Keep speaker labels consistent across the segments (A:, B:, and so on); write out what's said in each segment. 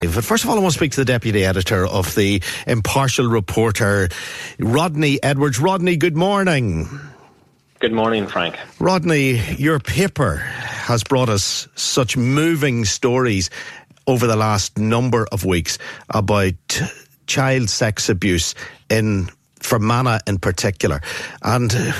A: But first of all, I want to speak to the deputy editor of the Impartial Reporter, Rodney Edwards. Rodney, good morning.
B: Good morning, Frank.
A: Rodney, your paper has brought us such moving stories over the last number of weeks about child sex abuse in Fermanagh in particular. And uh,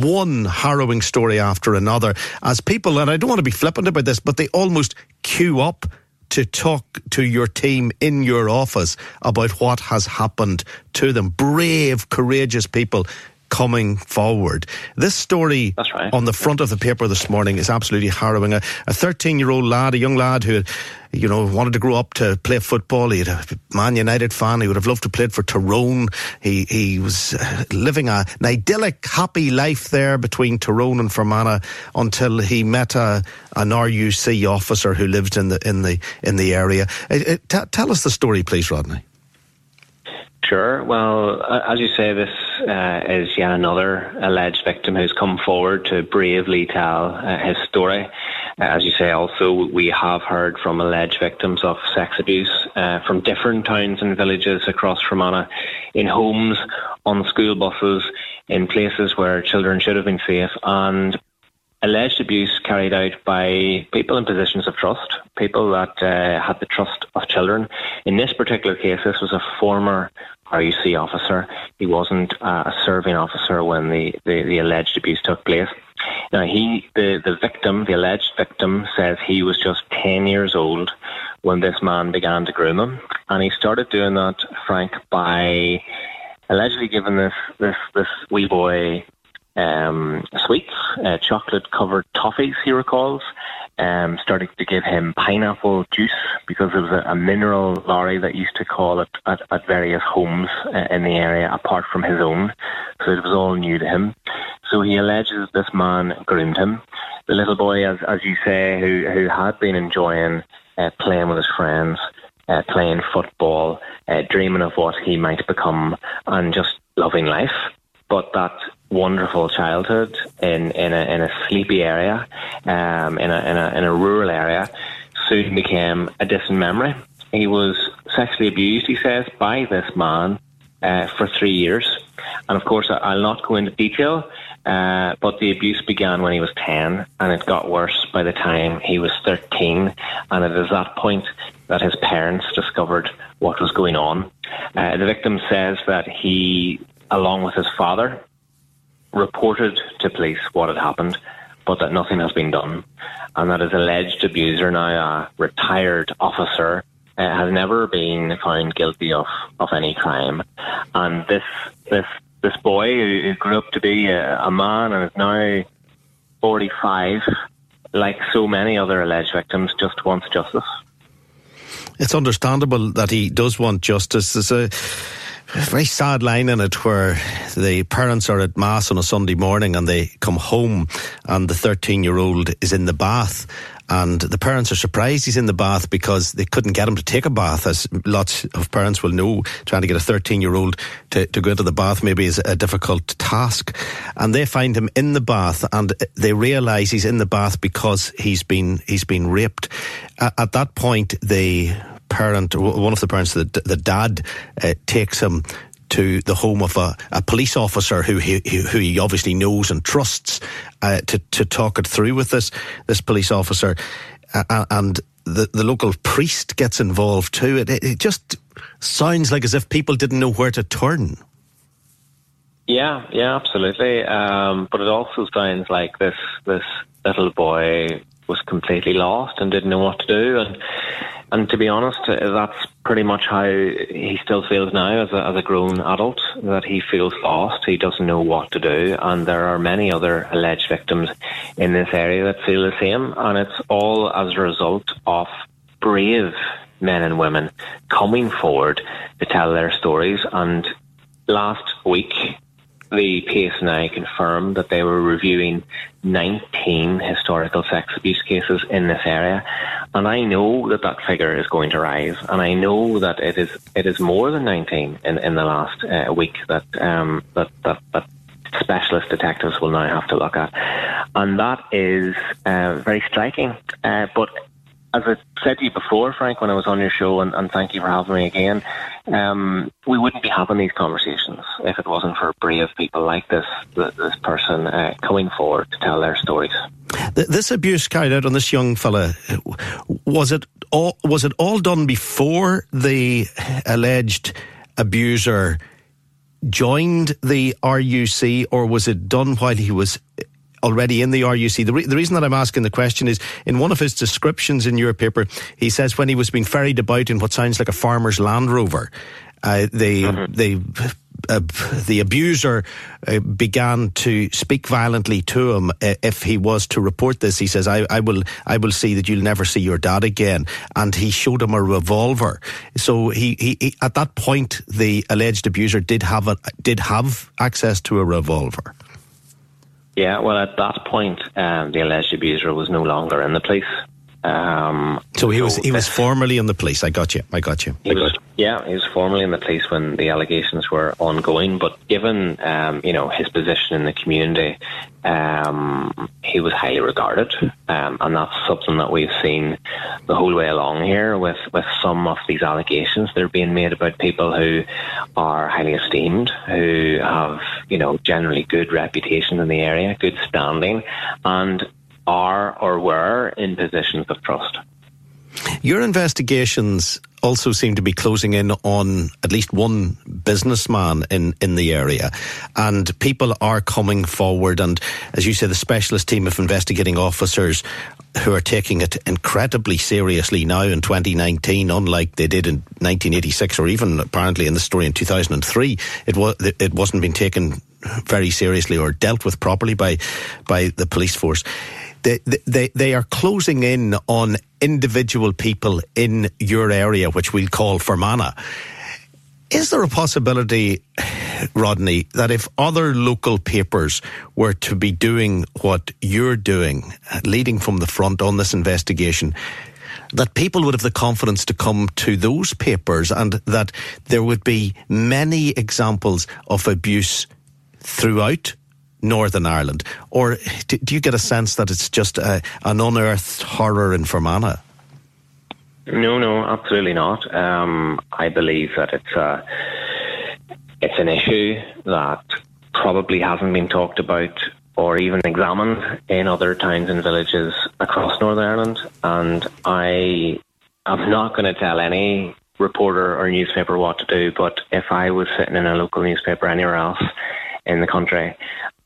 A: one harrowing story after another as people, and I don't want to be flippant about this, but they almost queue up to talk to your team in your office about what has happened to them. Brave, courageous people coming forward. This story
B: right.
A: on the front of the paper this morning is absolutely harrowing. A 13 year old lad, a young lad who you know, wanted to grow up to play football. He had a Man United fan. He would have loved to play for Tyrone. He he was uh, living a, an idyllic, happy life there between Tyrone and Fermanagh until he met a, an RUC officer who lived in the in the in the area. Uh, uh, t- tell us the story, please, Rodney.
B: Sure. Well, as you say, this uh, is yet another alleged victim who's come forward to bravely tell uh, his story. Uh, as you say, also, we have heard from alleged victims of sex abuse uh, from different towns and villages across Fermanagh in homes, on school buses, in places where children should have been safe, and alleged abuse carried out by people in positions of trust, people that uh, had the trust of children. In this particular case, this was a former RUC officer. He wasn't uh, a serving officer when the, the, the alleged abuse took place. Now, he, the, the victim, the alleged victim, says he was just 10 years old when this man began to groom him. And he started doing that, Frank, by allegedly giving this, this, this wee boy um, sweets, uh, chocolate covered toffees, he recalls um, started to give him pineapple juice because there was a, a mineral lorry that used to call it at, at various homes uh, in the area apart from his own. So it was all new to him. So he alleges this man groomed him. The little boy, as, as you say, who, who had been enjoying uh, playing with his friends, uh, playing football, uh, dreaming of what he might become, and just loving life. But that wonderful childhood in, in, a, in a sleepy area, um, in, a, in, a, in a rural area, soon became a distant memory. He was sexually abused, he says, by this man uh, for three years. And of course, I'll not go into detail, uh, but the abuse began when he was 10 and it got worse by the time he was 13. And it is that point that his parents discovered what was going on. Uh, the victim says that he, along with his father, reported to police what had happened, but that nothing has been done, and that his alleged abuser, now a retired officer, uh, has never been found guilty of, of any crime. And this this this boy who, grew up to be a, a man and is now 45, like so many other alleged victims, just wants justice.
A: It's understandable that he does want justice. There's a very sad line in it where the parents are at mass on a Sunday morning and they come home and the 13 year old is in the bath and the parents are surprised he's in the bath because they couldn't get him to take a bath, as lots of parents will know. Trying to get a 13 year old to, to go into the bath maybe is a difficult task. And they find him in the bath and they realise he's in the bath because he's been, he's been raped. at that point, the parent, one of the parents, the, the dad, uh, takes him to the home of a, a police officer who he, who he obviously knows and trusts uh, to to talk it through with this this police officer, uh, and the the local priest gets involved too. It, it just sounds like as if people didn't know where to turn.
B: Yeah, yeah, absolutely. Um, but it also sounds like this this little boy was completely lost and didn't know what to do, and and to be honest, that's pretty much how he still feels now as a, as a grown adult, that he feels lost, he doesn't know what to do, and there are many other alleged victims in this area that feel the same, and it's all as a result of brave men and women coming forward to tell their stories. And last week, the PSNI confirmed that they were reviewing 19 historical sex abuse cases in this area, and I know that that figure is going to rise, and I know that it is it is more than 19 in, in the last uh, week that, um, that that that specialist detectives will now have to look at, and that is uh, very striking. Uh, but as I said to you before, Frank, when I was on your show, and, and thank you for having me again, um, we wouldn't be having these conversations if it wasn't for brave people like this this person uh, coming forward to tell their stories.
A: This abuse carried out on this young fella was it all was it all done before the alleged abuser joined the RUC, or was it done while he was already in the RUC. The, re- the reason that I'm asking the question is in one of his descriptions in your paper, he says when he was being ferried about in what sounds like a farmer's Land Rover, uh, they mm-hmm. they uh, the abuser uh, began to speak violently to him. Uh, if he was to report this, he says, I, I, will, I will see that you'll never see your dad again." And he showed him a revolver. So he, he, he at that point, the alleged abuser did have a, did have access to a revolver.
B: Yeah, well, at that point, um, the alleged abuser was no longer in the police. Um,
A: so he was he was formerly in the police. I got you. I got you.
B: He was, yeah, he was formerly in the police when the allegations were ongoing. But given um, you know his position in the community, um, he was highly regarded, um, and that's something that we've seen the whole way along here. With with some of these allegations, they're being made about people who are highly esteemed, who have you know generally good reputation in the area, good standing, and are or were in positions of trust.
A: Your investigations also seem to be closing in on at least one businessman in, in the area. And people are coming forward. And as you say, the specialist team of investigating officers who are taking it incredibly seriously now in 2019, unlike they did in 1986 or even apparently in the story in 2003. It, was, it wasn't being taken very seriously or dealt with properly by, by the police force they, they, they are closing in on individual people in your area, which we'll call Fermanagh. Is there a possibility, Rodney, that if other local papers were to be doing what you're doing, leading from the front on this investigation, that people would have the confidence to come to those papers and that there would be many examples of abuse throughout Northern Ireland? Or do, do you get a sense that it's just a, an unearthed horror in Fermanagh?
B: No, no, absolutely not. Um, I believe that it's a, it's an issue that probably hasn't been talked about or even examined in other towns and villages across Northern Ireland. And I am not going to tell any reporter or newspaper what to do, but if I was sitting in a local newspaper anywhere else in the country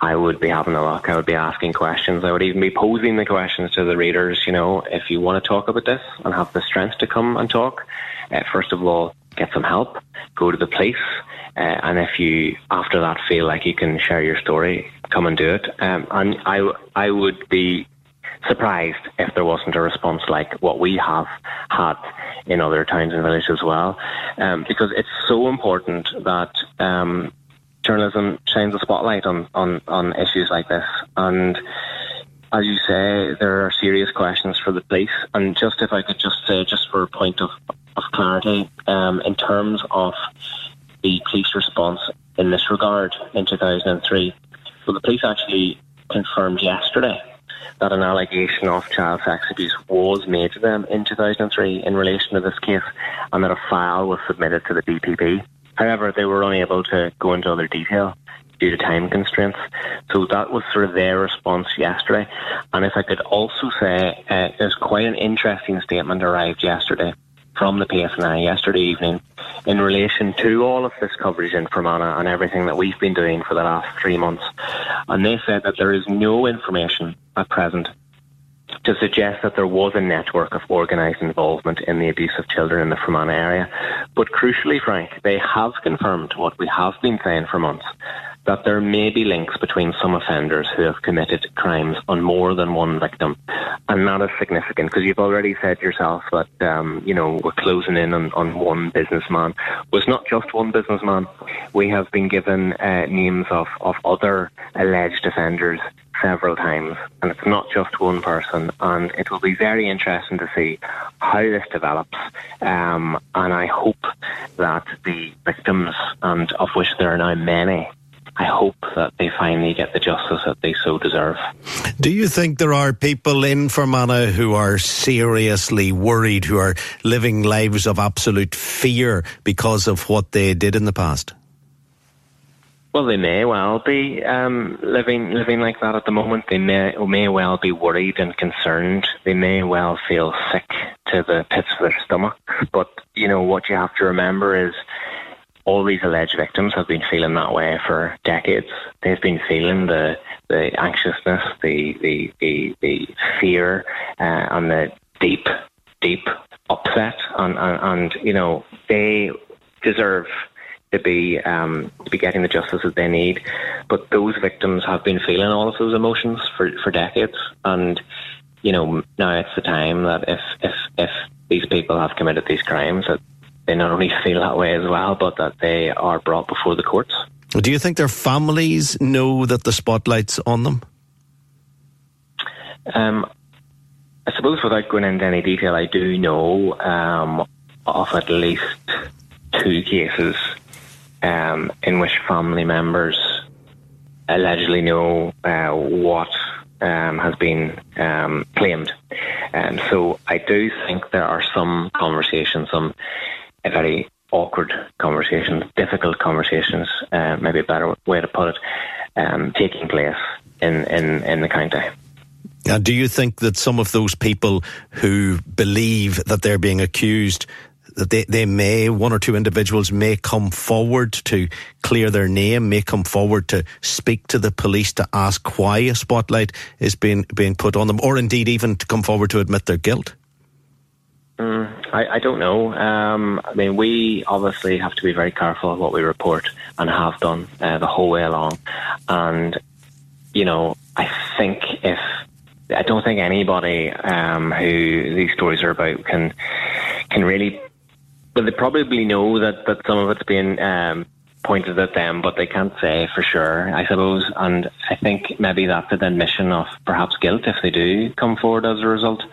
B: I would be having a look. I would be asking questions. I would even be posing the questions to the readers. You know, if you want to talk about this and have the strength to come and talk, uh, first of all, get some help. Go to the police, uh, and if you after that feel like you can share your story, come and do it. Um, and I I would be surprised if there wasn't a response like what we have had in other towns and villages as well, um, because it's so important that um, journalism shines a spotlight on, on, on issues like this. And as you say, there are serious questions for the police. And just if I could just say, just for a point of, of clarity, um, in terms of the police response in this regard in 2003, well, the police actually confirmed yesterday that an allegation of child sex abuse was made to them in 2003 in relation to this case and that a file was submitted to the DPP. However, they were unable to go into other detail due to time constraints. So that was sort of their response yesterday. And if I could also say, uh, there's quite an interesting statement arrived yesterday from the PSNI yesterday evening in relation to all of this coverage in Fermanagh and everything that we've been doing for the last three months. And they said that there is no information at present to suggest that there was a network of organised involvement in the abuse of children in the Fermanagh area. But crucially, Frank, they have confirmed what we have been saying for months that there may be links between some offenders who have committed crimes on more than one victim. And that is significant because you've already said yourself that, um, you know, we're closing in on, on one businessman. It's not just one businessman. We have been given uh, names of, of other alleged offenders several times, and it's not just one person. And it will be very interesting to see how this develops. Um, and I hope that the victims, and of which there are now many, I hope that they finally get the justice that they so deserve.
A: Do you think there are people in Fermanagh who are seriously worried, who are living lives of absolute fear because of what they did in the past?
B: Well, they may well be um, living living like that at the moment. They may may well be worried and concerned. They may well feel sick to the pits of their stomach. But you know what you have to remember is all these alleged victims have been feeling that way for decades. They've been feeling the the anxiousness, the the the, the fear, uh, and the deep deep upset, and, and and you know they deserve to be um, to be getting the justice that they need. But those victims have been feeling all of those emotions for, for decades, and you know now it's the time that if if if these people have committed these crimes, that they not only feel that way as well, but that they are brought before the courts.
A: Do you think their families know that the spotlight's on them?
B: Um, I suppose without going into any detail, I do know um, of at least two cases um, in which family members allegedly know uh, what um, has been um, claimed. And so I do think there are some conversations, some very awkward conversations, difficult conversations, uh, maybe a better way to put it, um, taking place in, in, in the county.
A: And do you think that some of those people who believe that they're being accused that they, they may, one or two individuals may come forward to clear their name, may come forward to speak to the police to ask why a spotlight is being, being put on them, or indeed even to come forward to admit their guilt?
B: Mm, I, I, don't know. Um, I mean, we obviously have to be very careful of what we report and have done uh, the whole way along. And, you know, I think if I don't think anybody um, who these stories are about can can really well, they probably know that, that some of it's um, pointed at them, but they can't say for sure, I suppose. And I think maybe that's an admission of perhaps guilt if they do come forward as a result.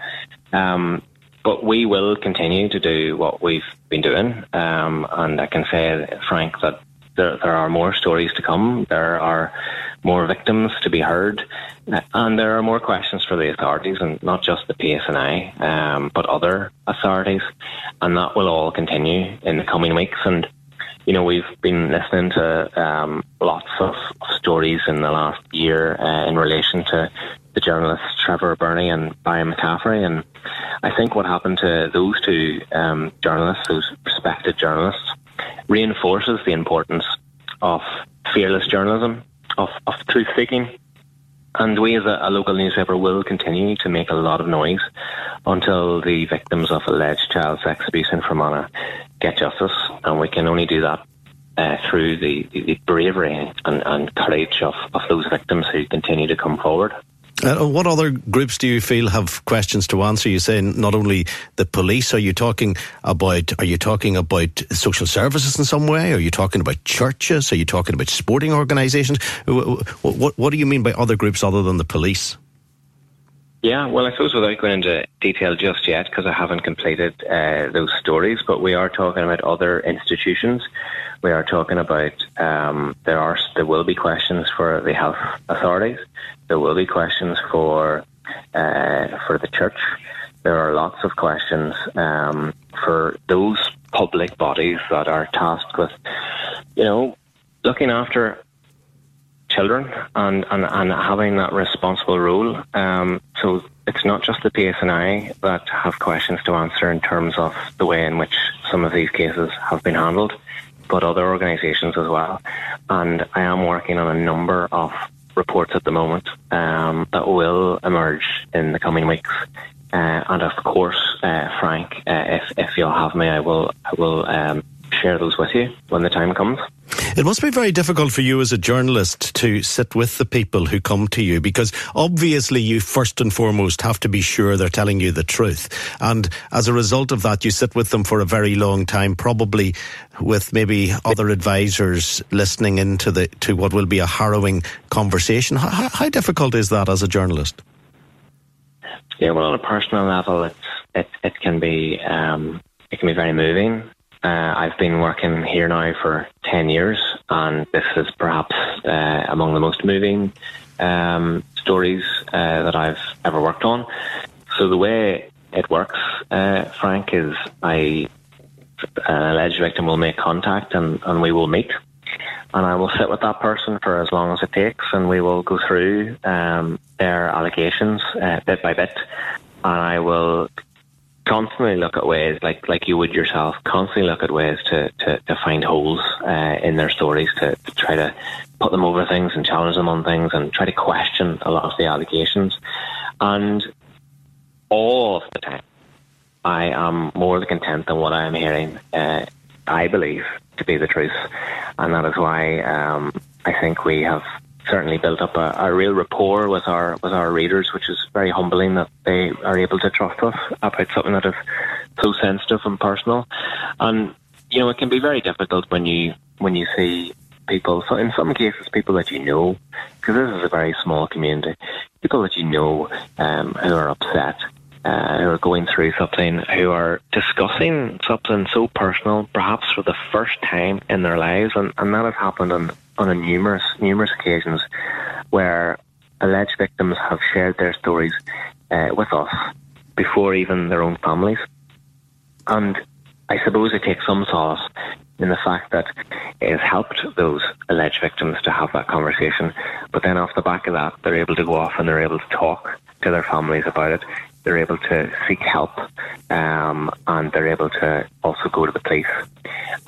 B: Um, but we will continue to do what we've been doing. Um, and I can say, Frank, that there, there are more stories to come. There are more victims to be heard. And there are more questions for the authorities, and not just the PSNI, um, but other authorities. And that will all continue in the coming weeks. And, you know, we've been listening to um, lots of, stories in the last year uh, in relation to the journalists Trevor Birney and Brian McCaffrey. And I think what happened to those two um, journalists, those respected journalists, reinforces the importance of fearless journalism, of, of truth seeking. And we as a, a, local newspaper will continue to make a lot of noise until the victims of alleged child sex abuse in Fermanagh get justice. And we can only do that uh, through the, the, bravery and, and courage of, of those victims who continue to come forward.
A: Uh, what other groups do you feel have questions to answer? You say not only the police. Are you talking about? Are you talking about social services in some way? Are you talking about churches? Are you talking about sporting organisations? What, what, what do you mean by other groups other than the police?
B: Yeah, well, I suppose without going into detail just yet, because I haven't completed uh, those stories, but we are talking about other institutions. We are talking about um, there are there will be questions for the health authorities. There will be questions for uh, for the church. There are lots of questions um, for those public bodies that are tasked with, you know, looking after children and, and, and having that responsible role. Um, so it's not just the PSNI that have questions to answer in terms of the way in which some of these cases have been handled, but other organisations as well. And I am working on a number of reports at the moment um, that will emerge in the coming weeks. Uh, and of course, uh, Frank, uh, if, if you'll have me, I will I will um, share those with you when the time comes.
A: It must be very difficult for you as a journalist to sit with the people who come to you because obviously you first and foremost have to be sure they're telling you the truth. And as a result of that, you sit with them for a very long time, probably with maybe other advisors listening into the to what will be a harrowing conversation. How, how difficult is that as a journalist?
B: Yeah, well, on a personal level, it's, it it can be um, it can be very moving. Uh, I've been working here now for 10 years, and this is perhaps uh, among the most moving um, stories uh, that I've ever worked on. So, the way it works, uh, Frank, is I, an alleged victim will make contact and, and we will meet. And I will sit with that person for as long as it takes, and we will go through um, their allegations uh, bit by bit. And I will constantly look at ways, like like you would yourself, constantly look at ways to, to, to find holes uh, in their stories, to, to try to put them over things and challenge them on things and try to question a lot of the allegations. And all of the time, I am more content than what I am hearing. Uh, I believe to be the truth, and that is why um, I think we have certainly built up a, a, real rapport with our with our readers, which is very humbling that they are able to trust us about something that is so sensitive and personal. And you know, it can be very difficult when you when you see people. So in some cases, people that you know, because this is a very small community, people that you know um, who are upset. Uh, who are going through something, who are discussing something so personal, perhaps for the first time in their lives, and, and that has happened on a numerous numerous occasions where alleged victims have shared their stories uh, with us before even their own families. And I suppose it takes some solace in the fact that it has helped those alleged victims to have that conversation. But then off the back of that, they're able to go off and they're able to talk to their families about it. They're able to seek help um, and they're able to also go to the police.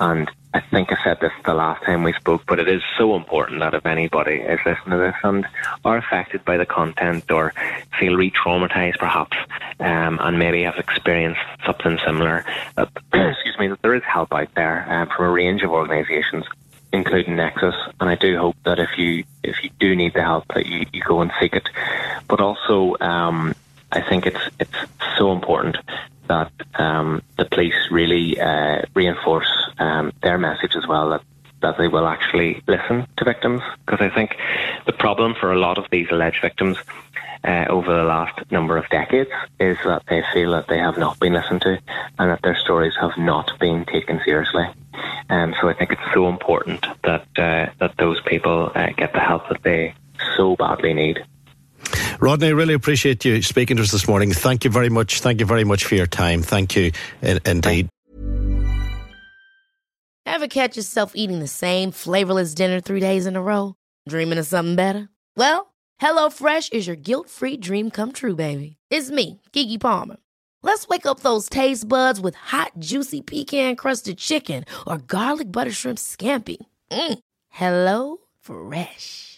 B: And I think I said this the last time we spoke, but it is so important that if anybody is listening to this and are affected by the content or feel re traumatized perhaps, um, and maybe have experienced something similar, uh, excuse me, that there is help out there uh, from a range of organisations including Nexus. And I do hope that if you if you do need the help, that you, you go and seek it. But also, um, I think it's it's so important that um, the police really uh, reinforce um, their message as well that that they will actually listen to victims because I think the problem for a lot of these alleged victims uh, over the last number of decades is that they feel that they have not been listened to and that their stories have not been taken seriously. And so I think it's so important that uh, that those people uh, get the help that they so badly need.
A: Rodney, I really appreciate you speaking to us this morning. Thank you very much. Thank you very much for your time. Thank you indeed.
C: Ever catch yourself eating the same flavorless dinner three days in a row? Dreaming of something better? Well, HelloFresh is your guilt free dream come true, baby. It's me, Keke Palmer. Let's wake up those taste buds with hot, juicy pecan crusted chicken or garlic butter shrimp scampi. Mm. Hello Fresh.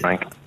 B: Frank.